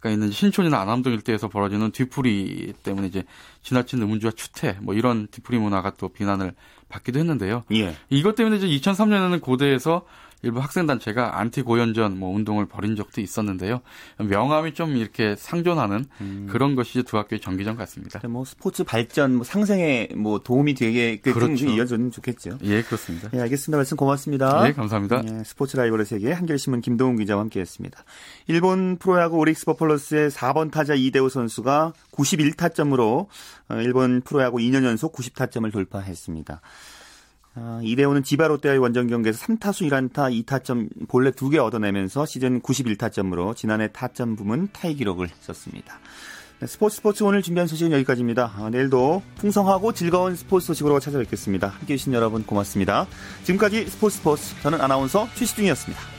가 있는 신촌이나 안암동 일대에서 벌어지는 뒤풀이 때문에 이제 지나친 음주와 추태 뭐 이런 뒤풀이 문화가 또 비난을 받기도 했는데요. 예. 이것 때문에 이제 2003년에는 고대에서 일부 학생단체가 안티 고연전 뭐 운동을 벌인 적도 있었는데요. 명암이 좀 이렇게 상존하는 그런 것이 두 학교의 정기전 같습니다. 뭐 스포츠 발전, 뭐 상생에 뭐 도움이 되게끔 그렇죠. 이어졌으면 좋겠죠. 예, 그렇습니다. 예, 알겠습니다. 말씀 고맙습니다. 예, 감사합니다. 예, 스포츠 라이벌의 세계 한겨레신문 김동훈 기자와 함께했습니다. 일본 프로야구 오릭스 버펄러스의 4번 타자 이대호 선수가 91타점으로 어, 일본 프로야구 2년 연속 90타점을 돌파했습니다. 아, 이대호는 지바 롯데와의 원정 경기에서 3타수 1안타 2타점 본래 2개 얻어내면서 시즌 91타점으로 지난해 타점 부문 타이 기록을 썼습니다. 네, 스포츠 스포츠 오늘 준비한 소식은 여기까지입니다. 아, 내일도 풍성하고 즐거운 스포츠 소식으로 찾아뵙겠습니다. 함께해 주신 여러분 고맙습니다. 지금까지 스포츠 스포츠 저는 아나운서 최시중이었습니다.